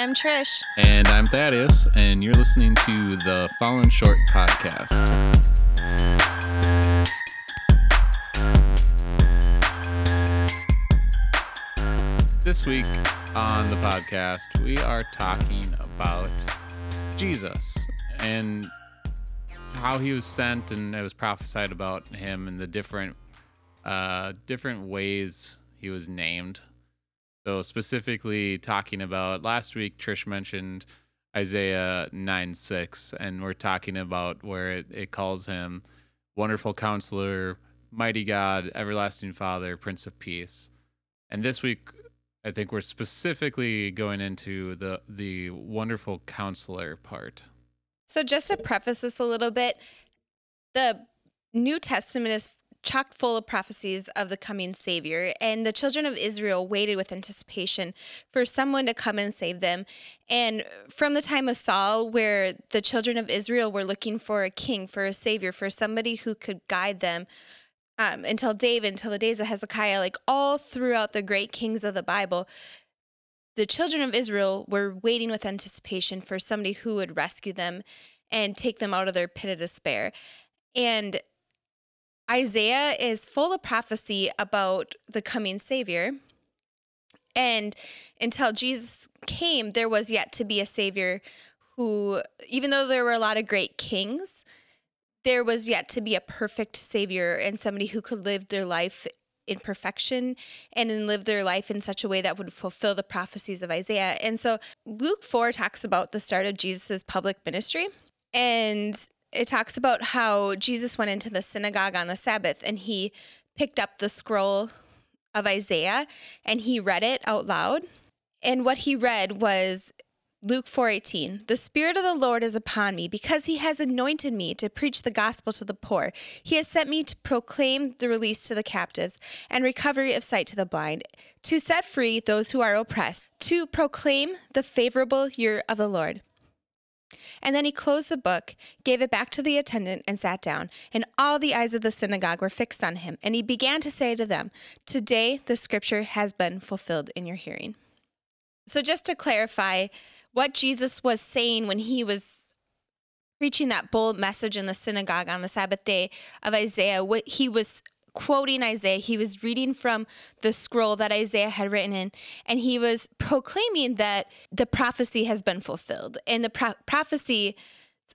I'm Trish. And I'm Thaddeus, and you're listening to the Fallen Short podcast. This week on the podcast, we are talking about Jesus and how he was sent, and it was prophesied about him and the different, uh, different ways he was named. So specifically talking about last week, Trish mentioned Isaiah 9 6, and we're talking about where it, it calls him Wonderful Counselor, Mighty God, Everlasting Father, Prince of Peace. And this week, I think we're specifically going into the the wonderful counselor part. So, just to preface this a little bit, the New Testament is chock full of prophecies of the coming Savior, and the children of Israel waited with anticipation for someone to come and save them. And from the time of Saul, where the children of Israel were looking for a king, for a Savior, for somebody who could guide them, um, until David, until the days of Hezekiah, like all throughout the great kings of the Bible, the children of Israel were waiting with anticipation for somebody who would rescue them and take them out of their pit of despair. And Isaiah is full of prophecy about the coming Savior. And until Jesus came, there was yet to be a Savior who, even though there were a lot of great kings, there was yet to be a perfect Savior and somebody who could live their life in perfection and live their life in such a way that would fulfill the prophecies of Isaiah. And so Luke 4 talks about the start of Jesus' public ministry. And it talks about how Jesus went into the synagogue on the Sabbath and he picked up the scroll of Isaiah and he read it out loud. And what he read was Luke 4:18 The spirit of the Lord is upon me because he has anointed me to preach the gospel to the poor. He has sent me to proclaim the release to the captives and recovery of sight to the blind, to set free those who are oppressed, to proclaim the favorable year of the Lord. And then he closed the book, gave it back to the attendant, and sat down. And all the eyes of the synagogue were fixed on him. And he began to say to them, Today the scripture has been fulfilled in your hearing. So, just to clarify, what Jesus was saying when he was preaching that bold message in the synagogue on the Sabbath day of Isaiah, what he was quoting Isaiah. He was reading from the scroll that Isaiah had written in, and he was proclaiming that the prophecy has been fulfilled. And the pro- prophecy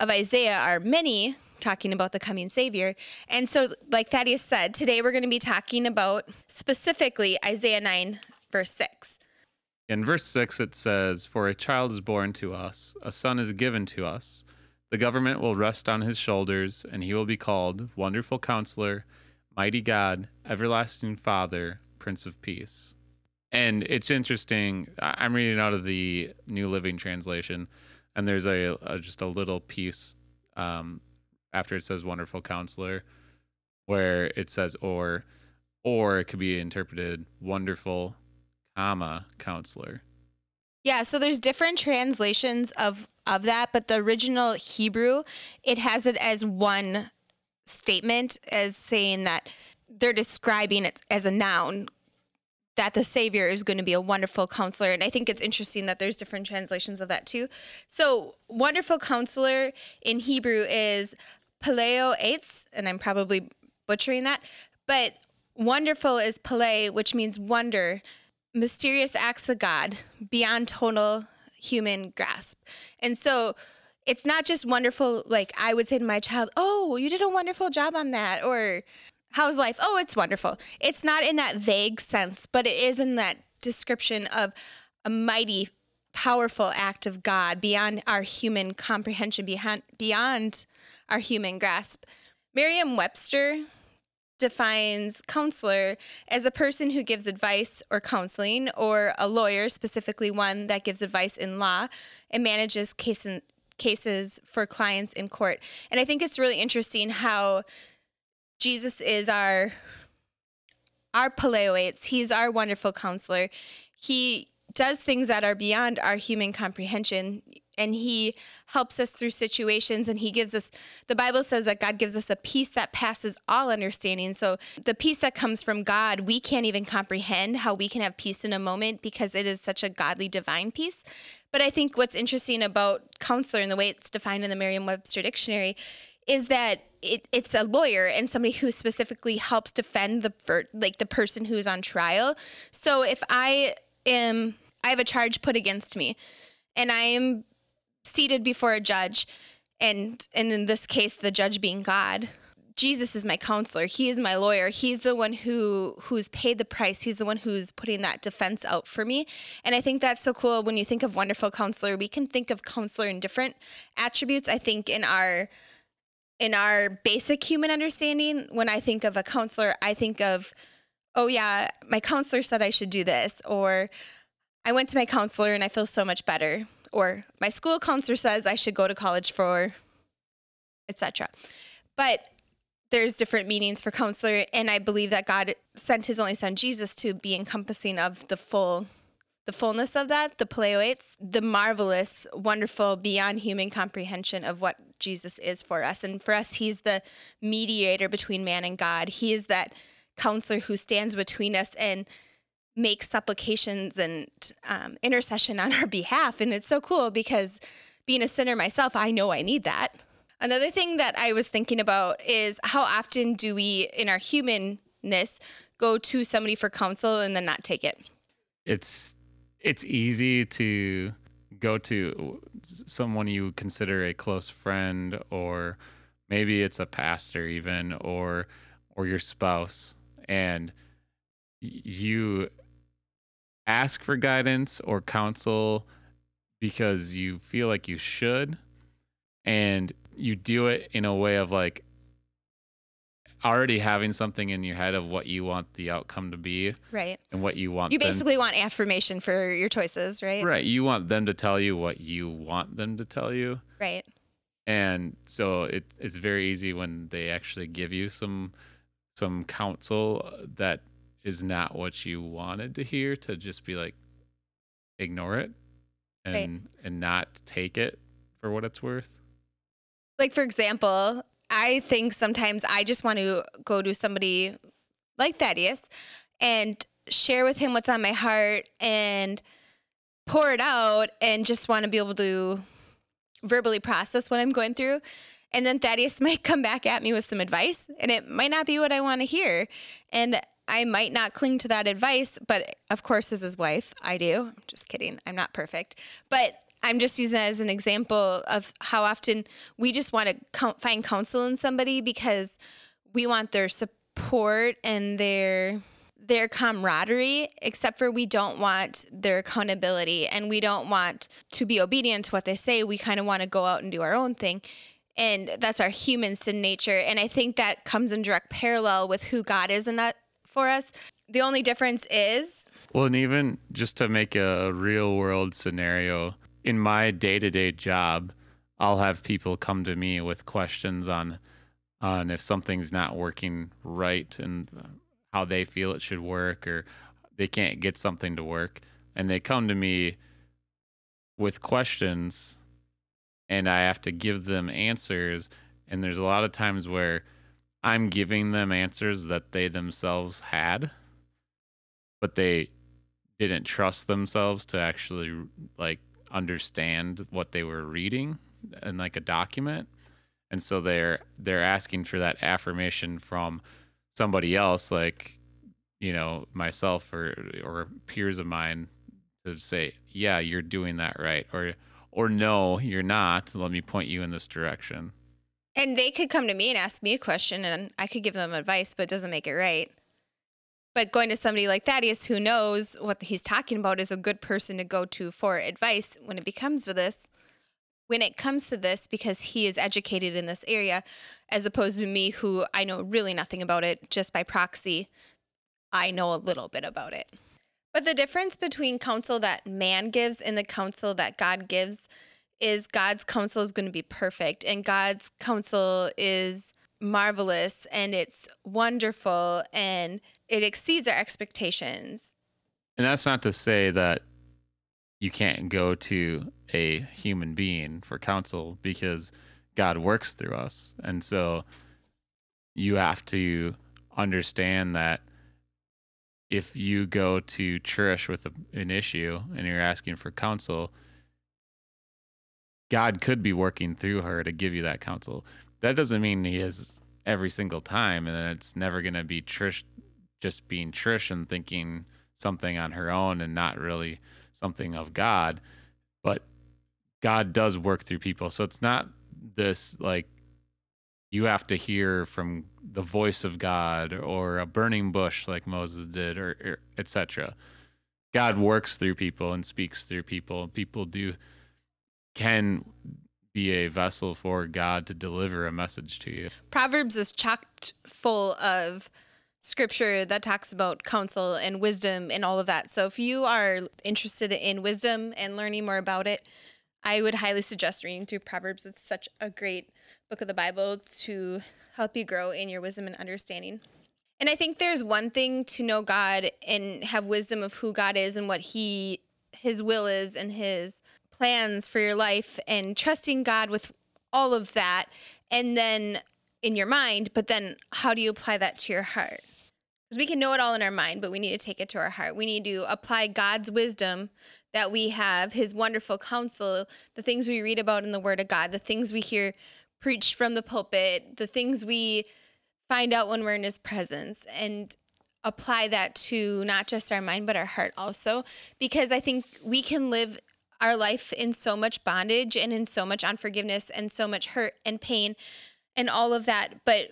of Isaiah are many, talking about the coming Savior. And so, like Thaddeus said, today we're going to be talking about specifically Isaiah 9, verse 6. In verse 6, it says, For a child is born to us, a son is given to us. The government will rest on his shoulders, and he will be called Wonderful Counselor, Mighty God, Everlasting Father, Prince of Peace. And it's interesting. I'm reading out of the New Living Translation, and there's a, a just a little piece um, after it says "Wonderful Counselor," where it says "or," or it could be interpreted "Wonderful, comma Counselor." Yeah, so there's different translations of of that, but the original Hebrew, it has it as one statement as saying that they're describing it as a noun that the savior is going to be a wonderful counselor and i think it's interesting that there's different translations of that too. So wonderful counselor in hebrew is paleo eitz and i'm probably butchering that but wonderful is pele which means wonder mysterious acts of god beyond total human grasp. And so it's not just wonderful like i would say to my child oh you did a wonderful job on that or how's life? Oh it's wonderful. It's not in that vague sense but it is in that description of a mighty powerful act of god beyond our human comprehension beyond beyond our human grasp. Merriam-webster defines counselor as a person who gives advice or counseling or a lawyer specifically one that gives advice in law and manages case in, cases for clients in court. And I think it's really interesting how Jesus is our our paleo eitz. He's our wonderful counselor. He does things that are beyond our human comprehension and he helps us through situations and he gives us the bible says that god gives us a peace that passes all understanding so the peace that comes from god we can't even comprehend how we can have peace in a moment because it is such a godly divine peace But I think what's interesting about counselor and the way it's defined in the Merriam-Webster dictionary is that it, it's a lawyer and somebody who specifically helps defend the like the person who's on trial. So if I am I have a charge put against me and I am seated before a judge and and in this case the judge being God Jesus is my counselor. He is my lawyer. He's the one who who's paid the price. He's the one who's putting that defense out for me. And I think that's so cool when you think of wonderful counselor, we can think of counselor in different attributes. I think in our in our basic human understanding, when I think of a counselor, I think of oh yeah, my counselor said I should do this or I went to my counselor and I feel so much better or my school counselor says I should go to college for etc. But there's different meanings for counselor and I believe that God sent his only son Jesus to be encompassing of the full the fullness of that, the pleoites, the marvelous, wonderful, beyond human comprehension of what Jesus is for us. And for us, he's the mediator between man and God. He is that counselor who stands between us and makes supplications and um, intercession on our behalf. And it's so cool because being a sinner myself, I know I need that. Another thing that I was thinking about is how often do we, in our humanness, go to somebody for counsel and then not take it? It's it's easy to go to someone you consider a close friend or maybe it's a pastor even or or your spouse and you ask for guidance or counsel because you feel like you should and you do it in a way of like already having something in your head of what you want the outcome to be right. and what you want you basically them. want affirmation for your choices right? Right. You want them to tell you what you want them to tell you. Right. And so it, it's very easy when they actually give you some some counsel that is not what you wanted to hear to just be like ignore it and right. and not take it for what it's worth like for example i think sometimes i just want to go to somebody like thaddeus and share with him what's on my heart and pour it out and just want to be able to verbally process what i'm going through and then thaddeus might come back at me with some advice and it might not be what i want to hear and I might not cling to that advice, but of course, as his wife, I do. I'm just kidding. I'm not perfect. But I'm just using that as an example of how often we just want to find counsel in somebody because we want their support and their their camaraderie except for we don't want their accountability and we don't want to be obedient to what they say we kind of want to go out and do our own thing and that's our human sin nature and i think that comes in direct parallel with who god is in that for us. The only difference is. Well, and even just to make a real world scenario, in my day to day job, I'll have people come to me with questions on on if something's not working right and uh, how they feel it should work or they can't get something to work. And they come to me with questions and I have to give them answers. And there's a lot of times where I'm giving them answers that they themselves had, but they didn't trust themselves to actually like understand what they were reading in like a document. And so they're they're asking for that affirmation from somebody else like you know myself or or peers of mine to say yeah you're doing that right or or no you're not let me point you in this direction and they could come to me and ask me a question and I could give them advice, but it doesn't make it right. But going to somebody like Thaddeus who knows what he's talking about is a good person to go to for advice when it becomes to this. When it comes to this, because he is educated in this area, as opposed to me, who I know really nothing about it, just by proxy, I know a little bit about it. But the difference between counsel that man gives and the counsel that God gives is God's counsel is going to be perfect and God's counsel is marvelous and it's wonderful and it exceeds our expectations. And that's not to say that you can't go to a human being for counsel because God works through us. And so you have to understand that if you go to church with a, an issue and you're asking for counsel, God could be working through her to give you that counsel. That doesn't mean he is every single time, and it's never going to be Trish just being Trish and thinking something on her own and not really something of God. But God does work through people. So it's not this like you have to hear from the voice of God or a burning bush like Moses did or, or etc. God works through people and speaks through people. People do can be a vessel for God to deliver a message to you. Proverbs is chocked full of scripture that talks about counsel and wisdom and all of that. So if you are interested in wisdom and learning more about it, I would highly suggest reading through Proverbs. It's such a great book of the Bible to help you grow in your wisdom and understanding. And I think there's one thing to know God and have wisdom of who God is and what he his will is and his plans for your life and trusting God with all of that and then in your mind, but then how do you apply that to your heart? Because we can know it all in our mind, but we need to take it to our heart. We need to apply God's wisdom that we have, his wonderful counsel, the things we read about in the word of God, the things we hear preached from the pulpit, the things we find out when we're in his presence and apply that to not just our mind but our heart also because I think we can live our life in so much bondage and in so much unforgiveness and so much hurt and pain and all of that but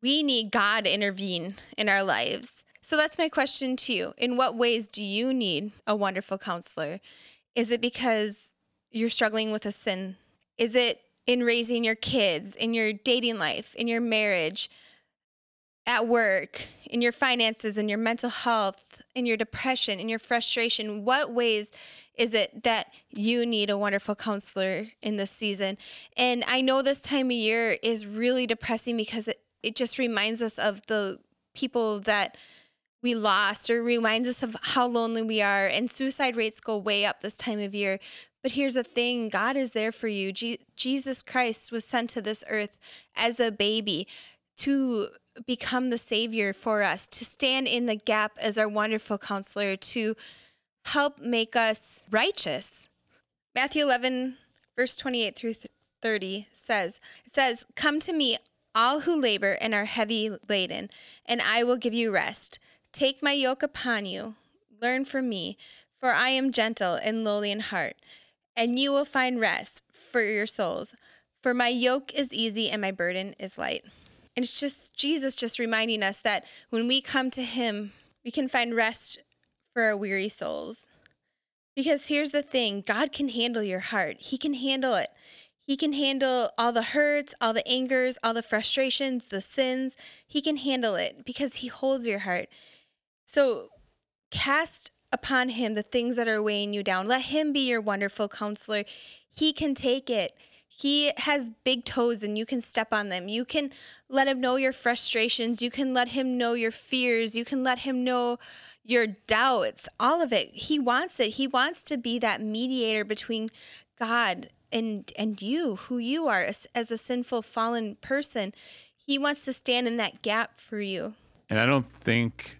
we need God intervene in our lives. So that's my question to you. In what ways do you need a wonderful counselor? Is it because you're struggling with a sin? Is it in raising your kids, in your dating life, in your marriage, at work, in your finances, in your mental health, in your depression, in your frustration? What ways is it that you need a wonderful counselor in this season? And I know this time of year is really depressing because it it just reminds us of the people that we lost or reminds us of how lonely we are and suicide rates go way up this time of year but here's the thing god is there for you Je- jesus christ was sent to this earth as a baby to become the savior for us to stand in the gap as our wonderful counselor to help make us righteous matthew 11 verse 28 through 30 says it says come to me all who labor and are heavy laden, and I will give you rest. Take my yoke upon you, learn from me, for I am gentle and lowly in heart, and you will find rest for your souls. For my yoke is easy and my burden is light. And it's just Jesus just reminding us that when we come to Him, we can find rest for our weary souls. Because here's the thing God can handle your heart, He can handle it. He can handle all the hurts, all the angers, all the frustrations, the sins. He can handle it because He holds your heart. So cast upon Him the things that are weighing you down. Let Him be your wonderful counselor. He can take it. He has big toes and you can step on them. You can let him know your frustrations. You can let him know your fears. You can let him know your doubts, all of it. He wants it. He wants to be that mediator between God and and you who you are as, as a sinful fallen person he wants to stand in that gap for you and i don't think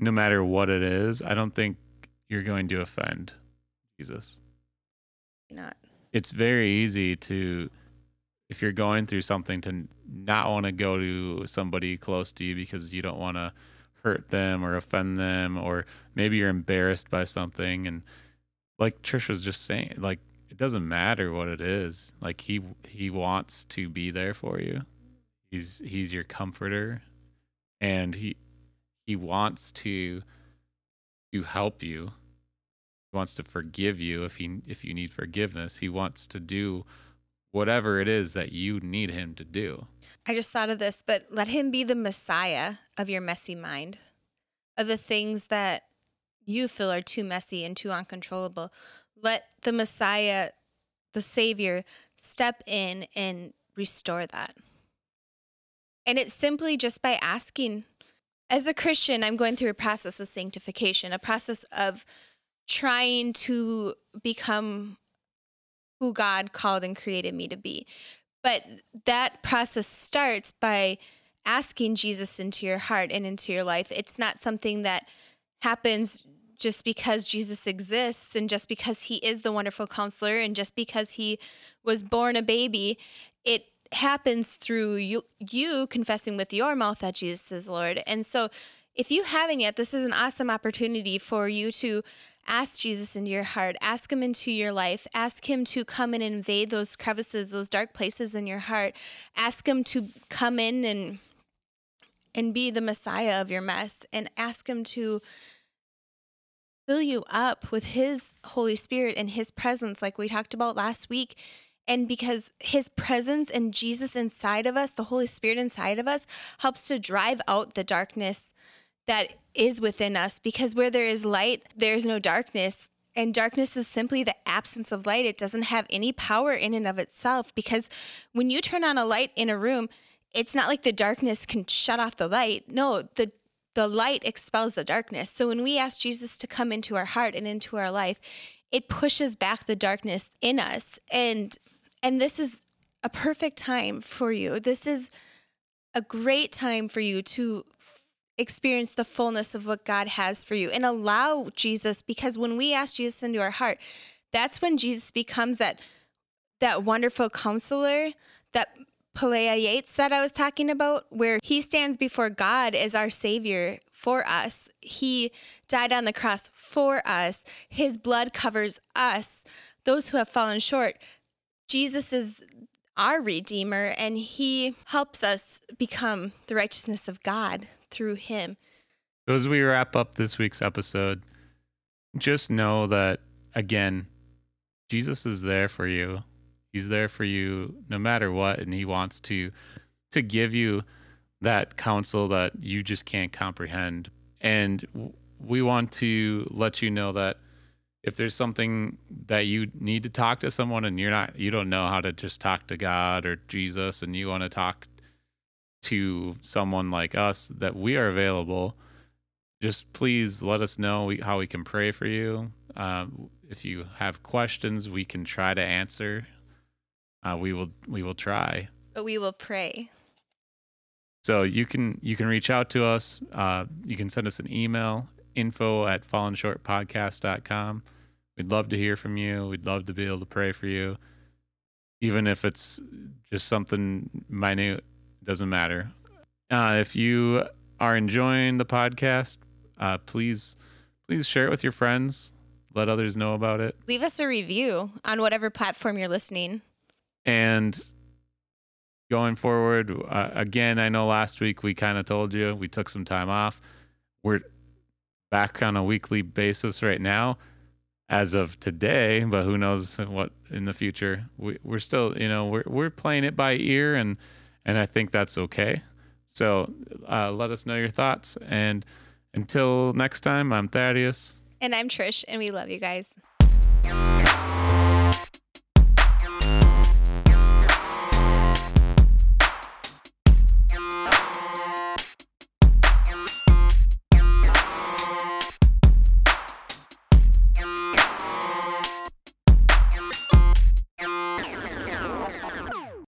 no matter what it is i don't think you're going to offend jesus not it's very easy to if you're going through something to not want to go to somebody close to you because you don't want to hurt them or offend them or maybe you're embarrassed by something and like Trish was just saying like it doesn't matter what it is. Like he he wants to be there for you. He's he's your comforter and he he wants to to help you. Wants to forgive you if he if you need forgiveness. He wants to do whatever it is that you need him to do. I just thought of this, but let him be the messiah of your messy mind. Of the things that you feel are too messy and too uncontrollable let the Messiah, the Savior, step in and restore that. And it's simply just by asking. As a Christian, I'm going through a process of sanctification, a process of trying to become who God called and created me to be. But that process starts by asking Jesus into your heart and into your life. It's not something that happens just because Jesus exists and just because he is the wonderful counselor and just because he was born a baby, it happens through you you confessing with your mouth that Jesus is Lord. And so if you haven't yet, this is an awesome opportunity for you to ask Jesus into your heart, ask him into your life, ask him to come and invade those crevices, those dark places in your heart. Ask him to come in and and be the Messiah of your mess and ask him to fill you up with his Holy Spirit and his presence like we talked about last week. And because his presence and Jesus inside of us, the Holy Spirit inside of us, helps to drive out the darkness that is within us. Because where there is light, there is no darkness. And darkness is simply the absence of light. It doesn't have any power in and of itself. Because when you turn on a light in a room, it's not like the darkness can shut off the light. No, the the light expels the darkness. So when we ask Jesus to come into our heart and into our life, it pushes back the darkness in us. And and this is a perfect time for you. This is a great time for you to experience the fullness of what God has for you and allow Jesus because when we ask Jesus into our heart, that's when Jesus becomes that that wonderful counselor that Pelea Yates that I was talking about, where he stands before God as our Savior for us. He died on the cross for us. His blood covers us, those who have fallen short. Jesus is our Redeemer, and He helps us become the righteousness of God through Him. So as we wrap up this week's episode, just know that, again, Jesus is there for you. He's there for you no matter what, and He wants to to give you that counsel that you just can't comprehend. And we want to let you know that if there's something that you need to talk to someone and you're not you don't know how to just talk to God or Jesus and you want to talk to someone like us that we are available just please let us know how we can pray for you. Um, if you have questions we can try to answer. Uh, we will we will try. But we will pray. So you can you can reach out to us. Uh, you can send us an email info at fallenshortpodcast.com We'd love to hear from you. We'd love to be able to pray for you. Even if it's just something minute, doesn't matter. Uh, if you are enjoying the podcast, uh, please please share it with your friends. Let others know about it. Leave us a review on whatever platform you're listening. And going forward, uh, again, I know last week we kind of told you we took some time off. We're back on a weekly basis right now as of today, but who knows what in the future. We, we're still, you know, we're we're playing it by ear, and and I think that's okay. So uh, let us know your thoughts, and until next time, I'm Thaddeus, and I'm Trish, and we love you guys.